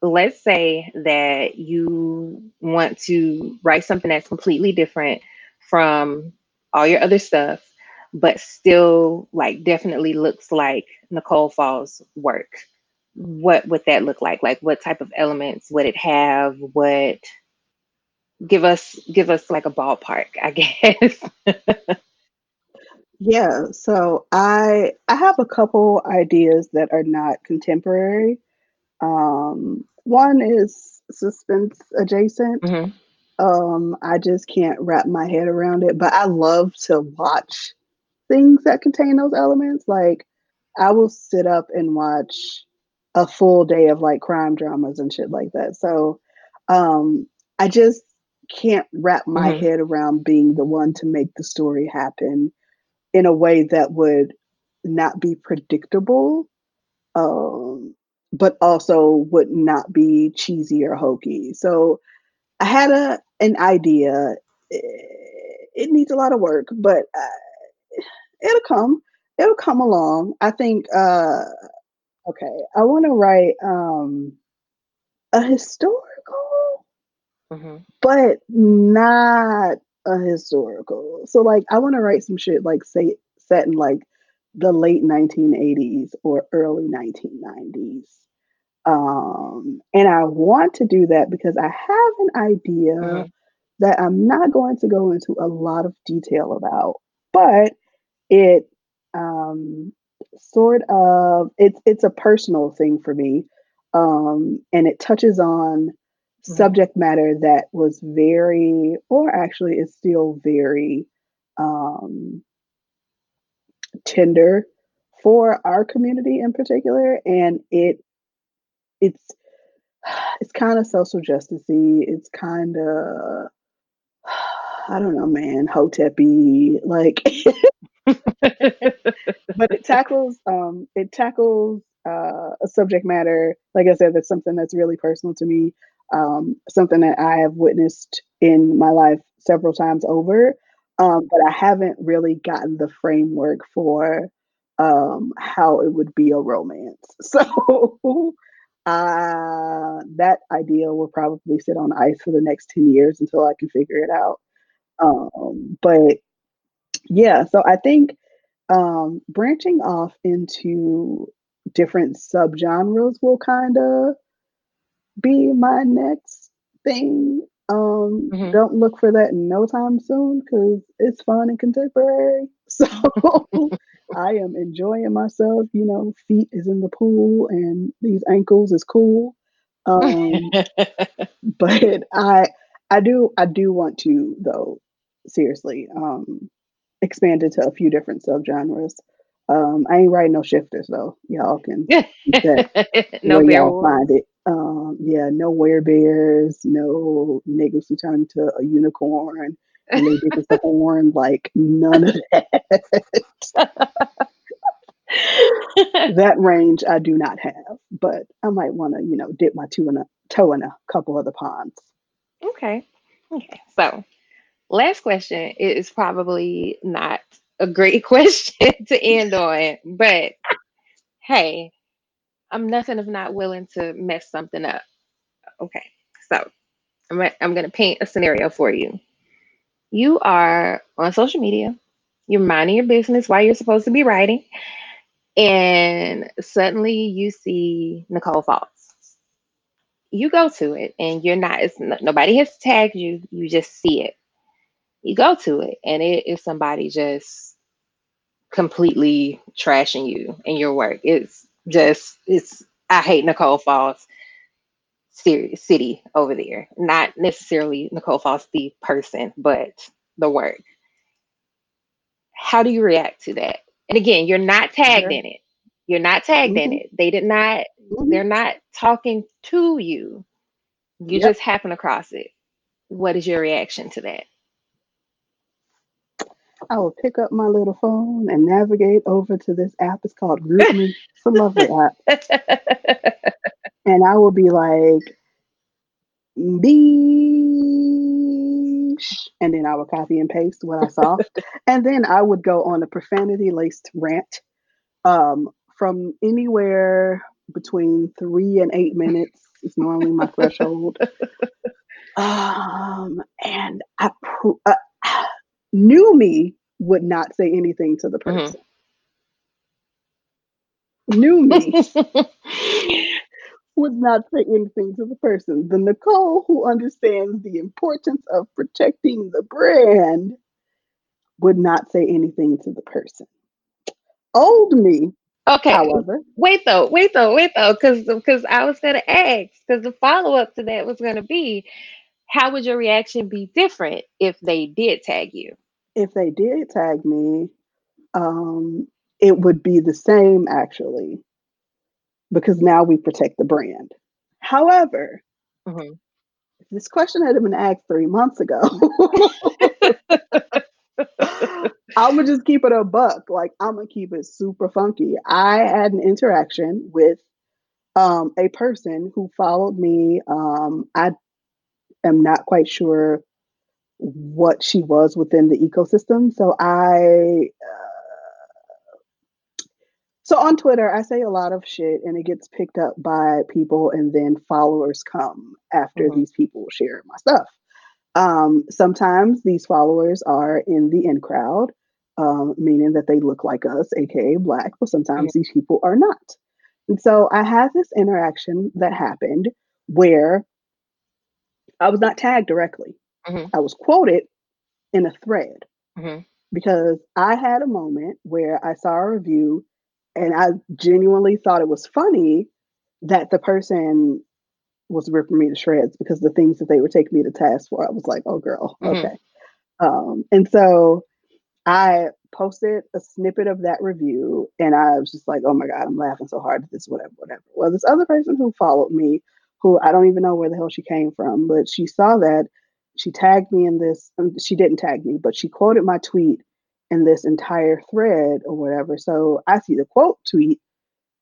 Let's say that you want to write something that's completely different from all your other stuff, but still like definitely looks like Nicole Falls' work. What would that look like? Like what type of elements would it have? What give us give us like a ballpark, I <laughs> guess. Yeah, so I I have a couple ideas that are not contemporary. Um, one is suspense adjacent. Mhm. Um, I just can't wrap my head around it, but I love to watch things that contain those elements. Like, I will sit up and watch a full day of like crime dramas and shit like that. So, um, I just can't wrap my Mhm. head around being the one to make the story happen in a way that would not be predictable, um, but also would not be cheesy or hokey. So I had a an idea. It needs a lot of work, but uh, it'll come. It'll come along. I think. Uh, okay, I want to write um, a historical Mhm. but not a historical. So like I want to write some shit like say set in like the late 1980s or early 1990s. Um and I want to do that because I have an idea Mhm. that I'm not going to go into a lot of detail about, but it um sort of it's it's a personal thing for me. Um and it touches on Mhm. subject matter that was very or actually is still very um tender for our community in particular and it it's <sighs> it's kind of social justicey it's kind of <sighs> I don't know, man, Hotepi, like <laughs> <laughs> but it tackles um it tackles uh, a subject matter like i said that's something that's really personal to me um something that i have witnessed in my life several times over um but i haven't really gotten the framework for um how it would be a romance. <laughs> So uh that idea will probably sit on ice for the next 10 years until i can figure it out. Um but yeah so i think um, branching off into different subgenres will kind of be my next thing. Um, Mhm. don't look for that no time soon because it's fun and contemporary. <laughs> So I am enjoying myself. You know, feet is in the pool and these ankles is cool. Um, <laughs> but I I do I do want to though seriously um expand to a few different subgenres. Um, I ain't writing no shifters though. Y'all can <laughs> that No where y'all find it. Um, yeah, no bears, no niggas who turn into a unicorn and they it's a horn. Like none of that. <laughs> that range I do not have, but I might want to, you know, dip my toe in a toe in a couple of the ponds. Okay. Okay. So, last question is probably not a great <laughs> question to end on, but hey, I'm nothing if not willing to mess something up. Okay. So, I'm, I'm going to paint a scenario for you. You are on social media, you're minding your business while you're supposed to be writing, and suddenly you see Nicole Falls. You go to it, and you're not, it's, nobody has tagged you, you just see it. You go to it, and it is somebody just completely trashing you and your work. It's just, it's, I hate Nicole Falls city, over there. Not necessarily Nicole Falls, the person, but the work. How do you react to that? And again, you're not tagged in it. You're not tagged in mhm, it. They did not, mhm, they're not talking to you. You yep. just happen across it. What is your reaction to that? I will pick up my little phone and navigate over to this app. It's called GroupMe. It's a lovely app. And I will be like, Beesh. And then I would copy and paste what I saw. <laughs> And then I would go on a profanity laced rant um, from anywhere between three and eight minutes is normally my threshold. <laughs> Um, and I uh, <sighs> knew me would not say anything to the Mhm. person. Knew me <laughs> would not say anything to the person. The Nicole who understands the importance of protecting the brand would not say anything to the person. Old me, Okay. however, Wait though, wait though, wait though, because because I was gonna ask, because the follow up to that was gonna be, how would your reaction be different if they did tag you? If they did tag me, um, it would be the same actually, because now we protect the brand. However, Mhm. if this question had been asked three months ago, <laughs> I'm gonna just keep it a buck. Like I'm gonna keep it super funky. I had an interaction with um, a person who followed me. Um, I am not quite sure what she was within the ecosystem. So I, uh, so on Twitter, I say a lot of shit and it gets picked up by people, and then followers come after Mhm. these people share my stuff. Um, sometimes these followers are in the in crowd, um, meaning that they look like us, aka black, but sometimes these people are not. And so I had this interaction that happened where I was not tagged directly. Mhm. I was quoted in a thread Mhm. because I had a moment where I saw a review and I genuinely thought it was funny that the person was ripping me to shreds because the things that they were taking me to task for, I was like, oh girl, Mhm. okay. Um, and so I posted a snippet of that review and I was just like, oh my God, I'm laughing so hard at this, whatever, whatever. Well, this other person who followed me, who I don't even know where the hell she came from, but she saw that she tagged me in this, um, she didn't tag me, but she quoted my tweet in this entire thread or whatever. So I see the quote tweet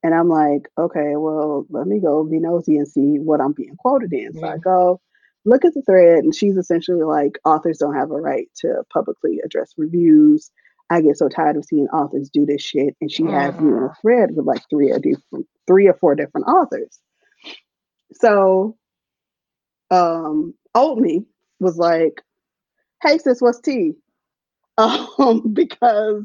and I'm like, okay, well, let me go be nosy and see what I'm being quoted in. So I Mhm. go look at the thread, and she's essentially like, authors don't have a right to publicly address reviews. I get so tired of seeing authors do this shit. And she has me in a Mhm. thread with like three or different, three or four different authors. So um old me was like, hey sis, what's tea? <laughs> Um, because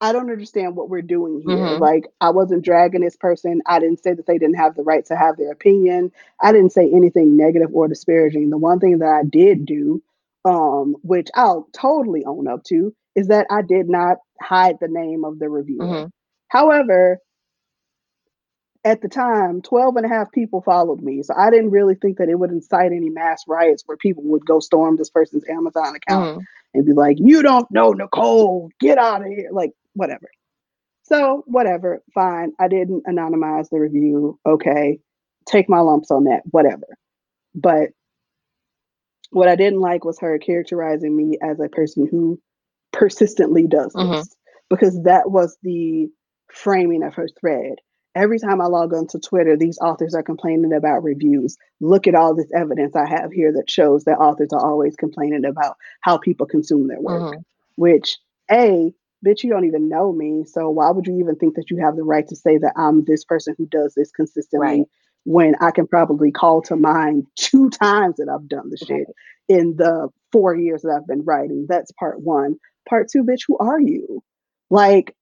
I don't understand what we're doing here. Mhm. Like, I wasn't dragging this person. I didn't say that they didn't have the right to have their opinion. I didn't say anything negative or disparaging. The one thing that I did do, um, which I'll totally own up to, is that I did not hide the name of the reviewer. Mhm. However, at the time, 12 and a half people followed me. So I didn't really think that it would incite any mass riots where people would go storm this person's Amazon account Mhm. and be like, you don't know Nicole, get out of here. Like, whatever. So, whatever, fine. I didn't anonymize the review. Okay. Take my lumps on that, whatever. But what I didn't like was her characterizing me as a person who persistently does this Mhm. because that was the framing of her thread. Every time I log onto Twitter, these authors are complaining about reviews. Look at all this evidence I have here that shows that authors are always complaining about how people consume their work. Mhm. Which, A, bitch, you don't even know me. So why would you even think that you have the right to say that I'm this person who does this consistently Right. when I can probably call to mind <laughs> two times that I've done the shit Right. in the four years that I've been writing? That's part one. Part two, bitch, who are you? Like,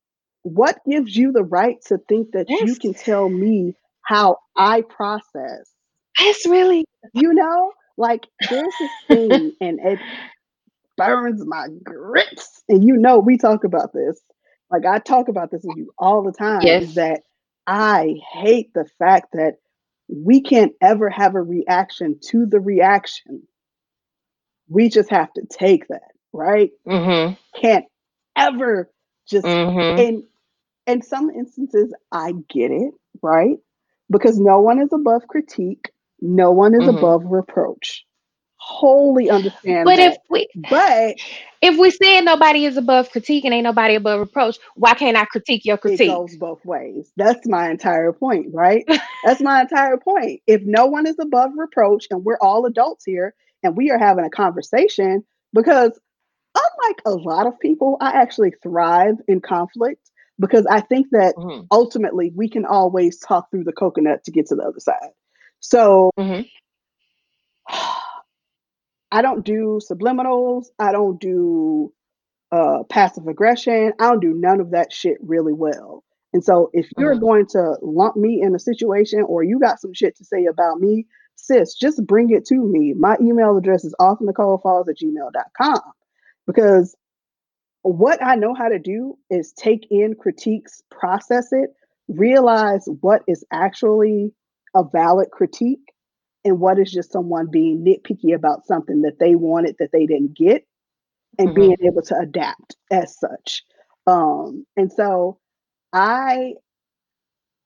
what gives you the right to think that you can tell me how I process? that's really You know, like there's this thing, <laughs> and it burns my grips. And you know, we talk about this. Like I talk about this with you all the time. Is yes. that I hate the fact that we can't ever have a reaction to the reaction. We just have to take that, right? Mm-hmm. Can't ever just Mhm. in in some instances I get it, right? Because no one is above critique, no one is Mhm. above reproach. Wholly understand But if we But if we said nobody is above critique and ain't nobody above reproach, why can't I critique your critique? it critique? goes both ways. That's my entire point, right? That's my entire point. If no one is above reproach and we're all adults here and we are having a conversation, because unlike a lot of people, I actually thrive in conflict. Because I think that mm-hmm. ultimately we can always talk through the coconut to get to the other side. So mm-hmm. <sighs> I don't do subliminals. I don't do uh, passive aggression. I don't do none of that shit really well. And so if you're mm-hmm. going to lump me in a situation or you got some shit to say about me, sis, just bring it to me. My email address is authornicolefalls at gmail.com because what I know how to do is take in critiques, process it, realize what is actually a valid critique and what is just someone being nitpicky about something that they wanted that they didn't get and mm-hmm. being able to adapt as such. Um, and so I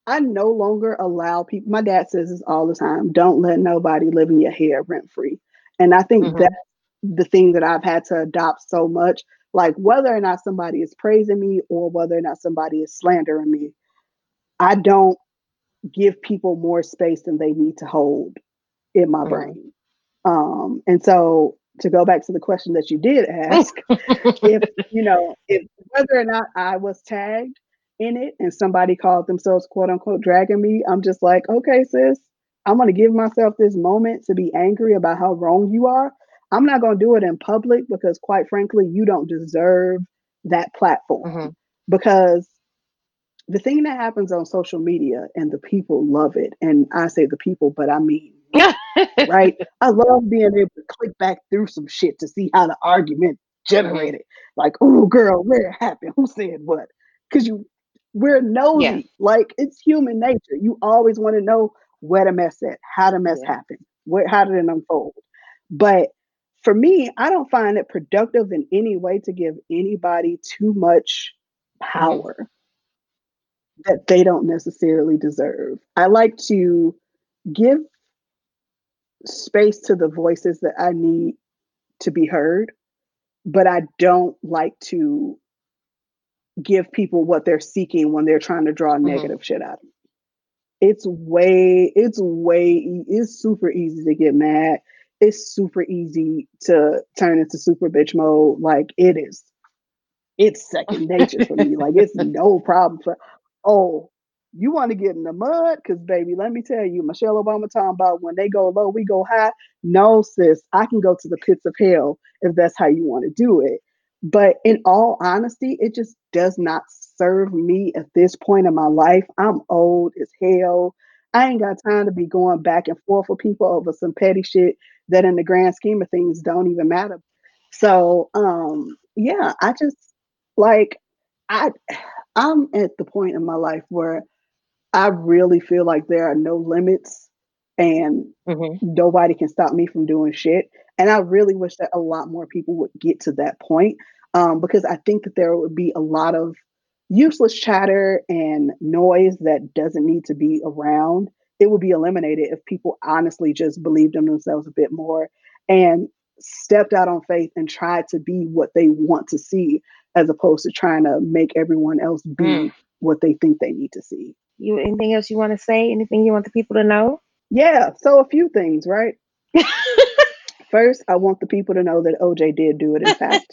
I no longer allow people my dad says this all the time, don't let nobody live in your head rent free. And I think mm-hmm. that's the thing that I've had to adopt so much. Like whether or not somebody is praising me or whether or not somebody is slandering me, I don't give people more space than they need to hold in my mm-hmm. brain. Um, and so to go back to the question that you did ask, if you know, if whether or not I was tagged in it and somebody called themselves quote unquote dragging me, I'm just like, okay, sis, I'm gonna give myself this moment to be angry about how wrong you are. I'm not gonna do it in public because quite frankly, you don't deserve that platform. Mm-hmm. Because the thing that happens on social media and the people love it, and I say the people, but I mean <laughs> right? I love being able to click back through some shit to see how the argument generated. Mm-hmm. Like, oh, girl, where it happened? Who said what? Because you, we're nosy. Yeah. Like it's human nature. You always want to know where the mess at, how the mess yeah. happened, where, how did it unfold. But for me, I don't find it productive in any way to give anybody too much mm-hmm. power that they don't necessarily deserve. I like to give space to the voices that I need to be heard, but I don't like to give people what they're seeking when they're trying to draw mm-hmm. negative shit out of me. It's way, it's way, it's super easy to get mad. It's super easy to turn into super bitch mode. Like it is, it's second nature for me. <laughs> Like it's no problem for, oh, you want to get in the mud? Because, baby, let me tell you, Michelle Obama talking about when they go low, we go high. No, sis, I can go to the pits of hell if that's how you want to do it. But in all honesty, it just does not serve me at this point in my life. I'm old as hell. I ain't got time to be going back and forth with people over some petty shit that in the grand scheme of things don't even matter. So um yeah, I just like I I'm at the point in my life where I really feel like there are no limits and mm-hmm. nobody can stop me from doing shit. And I really wish that a lot more people would get to that point um, because I think that there would be a lot of useless chatter and noise that doesn't need to be around. It would be eliminated if people honestly just believed in themselves a bit more and stepped out on faith and tried to be what they want to see as opposed to trying to make everyone else be mm. what they think they need to see. You anything else you want to say? Anything you want the people to know? Yeah, so a few things, right? <laughs> First, I want the people to know that OJ did do it. In fact,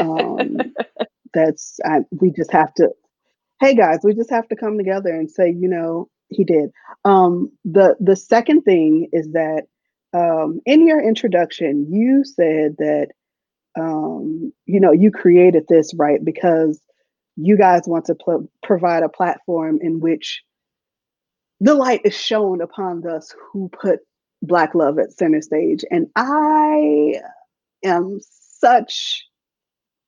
um, <laughs> that's I, we just have to. Hey guys, we just have to come together and say, you know, he did. Um, the the second thing is that um, in your introduction, you said that um, you know you created this right because you guys want to pl- provide a platform in which the light is shown upon those who put Black love at center stage. And I am such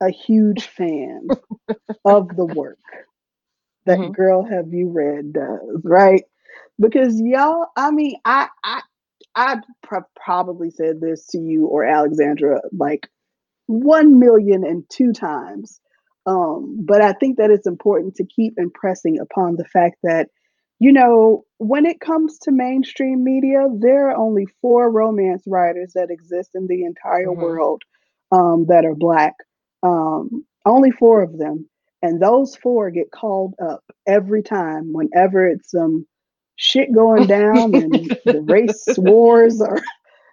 a huge fan <laughs> of the work that mm-hmm. Girl Have You Read does, right? Because y'all, I mean, I I I pr- probably said this to you or Alexandra like one million and two times um, but I think that it's important to keep impressing upon the fact that, you know, when it comes to mainstream media, there are only four romance writers that exist in the entire mm-hmm. world um, that are Black. Um, only four of them. And those four get called up every time whenever it's some um, shit going down and <laughs> the race wars are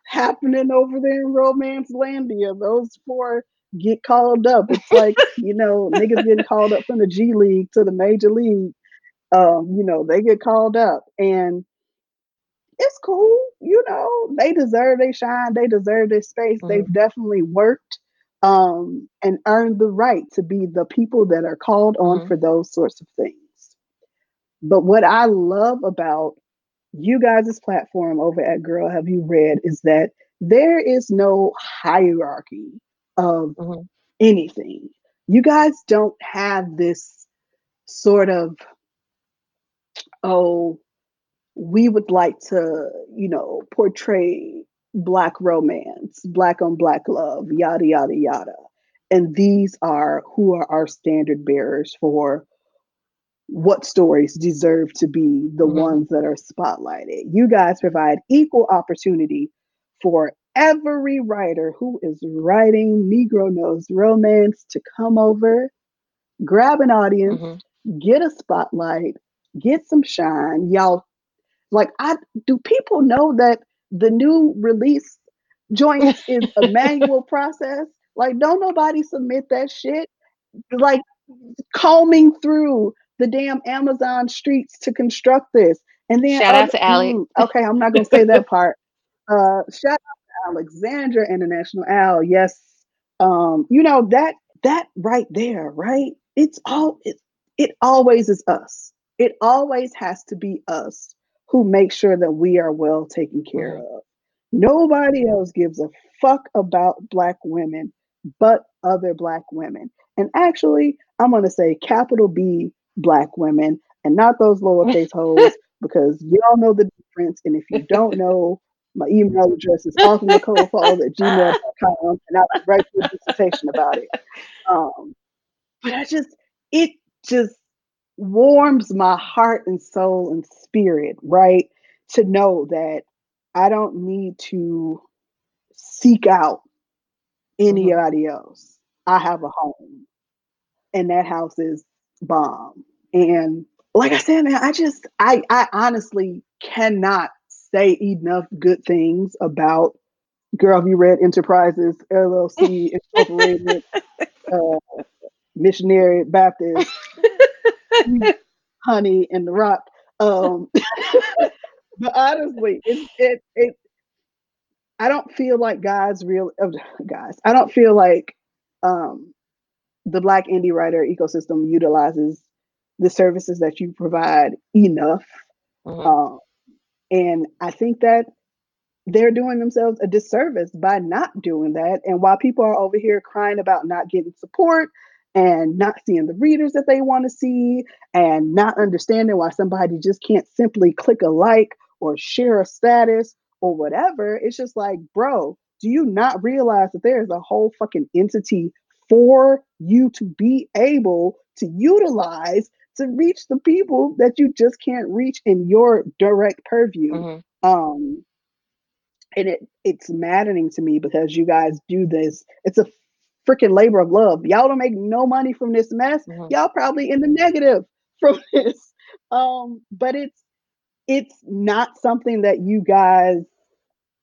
happening over there in Romance Landia. Those four get called up. It's like, you know, niggas getting called up from the G League to the major league. Um, you know, they get called up and it's cool, you know, they deserve they shine, they deserve this space. Mm-hmm. They've definitely worked um, and earned the right to be the people that are called on mm-hmm. for those sorts of things. But what I love about you guys' platform over at Girl Have You Read is that there is no hierarchy of mm-hmm. anything. You guys don't have this sort of, oh, we would like to, you know, portray black romance, black on black love, yada, yada, yada. And these are who are our standard bearers for what stories deserve to be the mm-hmm. ones that are spotlighted. You guys provide equal opportunity for every writer who is writing Negro Knows romance to come over, grab an audience, mm-hmm. get a spotlight, get some shine. Y'all, like, I do people know that the new release joint <laughs> is a manual process? Like, don't nobody submit that shit. Like, combing through the damn Amazon streets to construct this. And then shout out to Alec. Mm, okay, I'm not gonna say that part. Uh, shout out to Alexandra International Al. Yes, um, you know that that right there, right? It's all it, it always is us. It always has to be us who make sure that we are well taken care mm-hmm. of. Nobody else gives a fuck about black women but other black women. And actually, I'm going to say capital B black women and not those lowercase hoes <laughs> because y'all know the difference. And if you don't know, my email address is authornicolefalls at gmail.com and I'll write you a dissertation about it. <laughs> Um, but I just, it just warms my heart and soul and spirit, right? To know that I don't need to seek out anybody mm-hmm. else. I have a home, and that house is bomb. And like I said, man, I just, I, I honestly cannot say enough good things about Girl Have You Read Enterprises LLC <laughs> Incorporated, uh, Missionary Baptist, <laughs> Honey and the Rock. Um, <laughs> but honestly, it, it, it, I don't feel like guys real uh, guys. I don't feel like um, the Black indie writer ecosystem utilizes the services that you provide enough. Mm-hmm. Um, and I think that they're doing themselves a disservice by not doing that. And while people are over here crying about not getting support and not seeing the readers that they want to see and not understanding why somebody just can't simply click a like or share a status or whatever, it's just like, bro, do you not realize that there is a whole fucking entity for you to be able to utilize to reach the people that you just can't reach in your direct purview. Mm-hmm. Um, and it it's maddening to me because you guys do this. It's a freaking labor of love. Y'all don't make no money from this mess. Mm-hmm. Y'all probably in the negative from <laughs> this. Um, but it's it's not something that you guys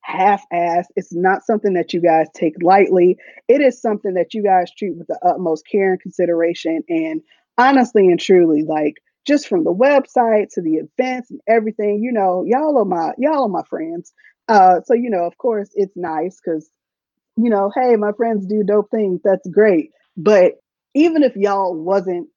half-assed. It's not something that you guys take lightly. It is something that you guys treat with the utmost care and consideration. And honestly and truly, like just from the website to the events and everything, you know, y'all are my y'all are my friends. Uh, so you know, of course, it's nice because you know, hey, my friends do dope things. That's great. But even if y'all wasn't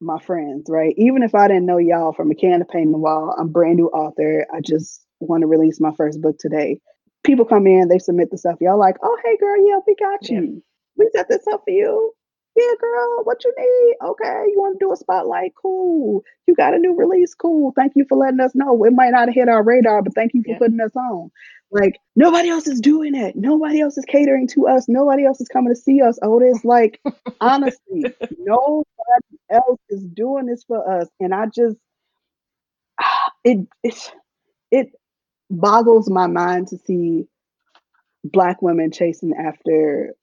my friends, right? Even if I didn't know y'all from a can of paint in the wall, I'm brand new author. I just want to release my first book today people come in, they submit the stuff. Y'all like, oh, hey, girl, yeah, we got you. Yeah. We set this up for you. Yeah, girl, what you need? Okay, you want to do a spotlight? Cool. You got a new release? Cool. Thank you for letting us know. It might not hit our radar, but thank you for yeah. putting us on. Like, nobody else is doing it. Nobody else is catering to us. Nobody else is coming to see us. Oh, Otis, like, <laughs> honestly, nobody else is doing this for us. And I just, <sighs> it, it, it, boggles my mind to see black women chasing after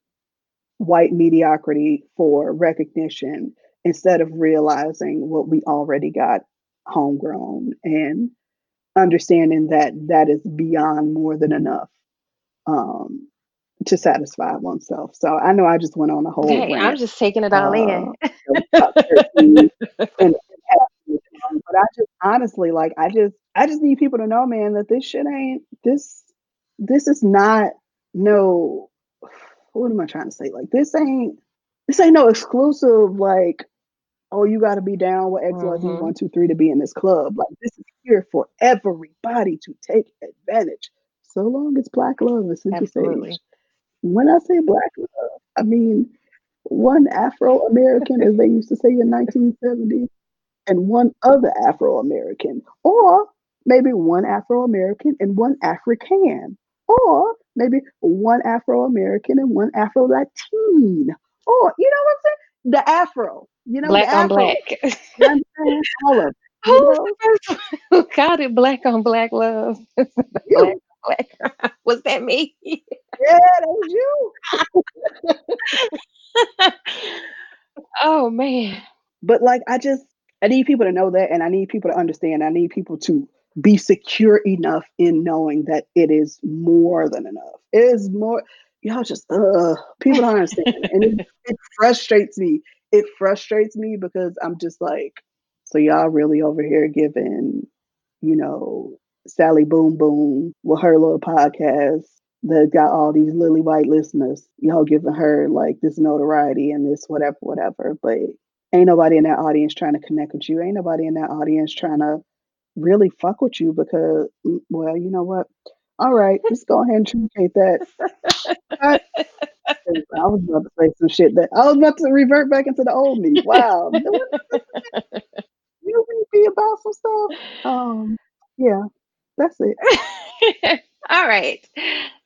white mediocrity for recognition instead of realizing what we already got homegrown and understanding that that is beyond more than enough. Um, to satisfy oneself. So I know I just went on a whole. Hey, rant, I'm just taking it all in. uh, <laughs> and, and but I just honestly like I just I just need people to know, man, that this shit ain't this this is not no what am I trying to say? Like this ain't this ain't no exclusive like oh you got to be down with XYZ Mhm. one two three to be in this club. Like this is here for everybody to take advantage. So long as black love is center Absolutely. stage. When I say black love, I mean one Afro American, as they used to say in 1970, and one other Afro American, or maybe one Afro American and one African, or maybe one Afro American and one Afro Latin, or you know what I'm saying? The Afro, you know, Black on Afro. black. You? All of. Who know, the first one who called it black on black love? black black. <laughs> was that me? yeah, that was you. <laughs> oh man. But like, I just, I need people to know that, and I need people to understand. I need people to be secure enough in knowing that it is more than enough. It is more. Y'all just, uh, people don't understand, <laughs> and it, it frustrates me. It frustrates me because I'm just like, so y'all really over here giving, you know, Sally Boom Boom with her little podcast that got all these lily white listeners. Y'all giving her like this notoriety and this whatever, whatever. But ain't nobody in that audience trying to connect with you. Ain't nobody in that audience trying to really fuck with you because, mm, well, you know what? All right, <laughs> let's go ahead and truncate that. I, <laughs> I was about to say some shit that I was about to revert back into the old me. Wow, <laughs> you be about some stuff. Um, yeah, that's it. All right.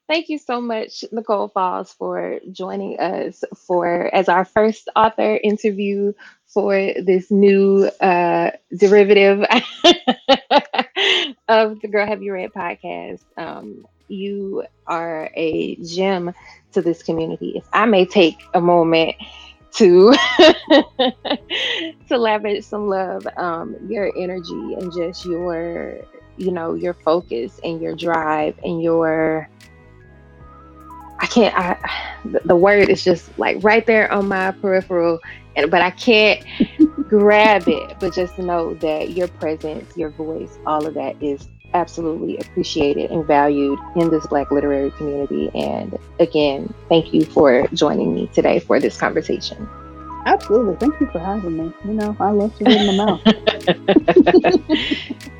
Thank you so much, Nicole Falls, for joining us for as our first author interview for this new uh, derivative <laughs> of the Girl Have You Read podcast. Um, you are a gem to this community. If I may take a moment to <laughs> to lavish some love, um, your energy and just your you know your focus and your drive and your I can't I the- word is just like right there on my peripheral and but I can't grab it but just know that your presence your voice all of that is absolutely appreciated and valued in this black literary community and again thank you for joining me today for this conversation Absolutely. Thank you for having me. You know, I love to read my mouth. <laughs>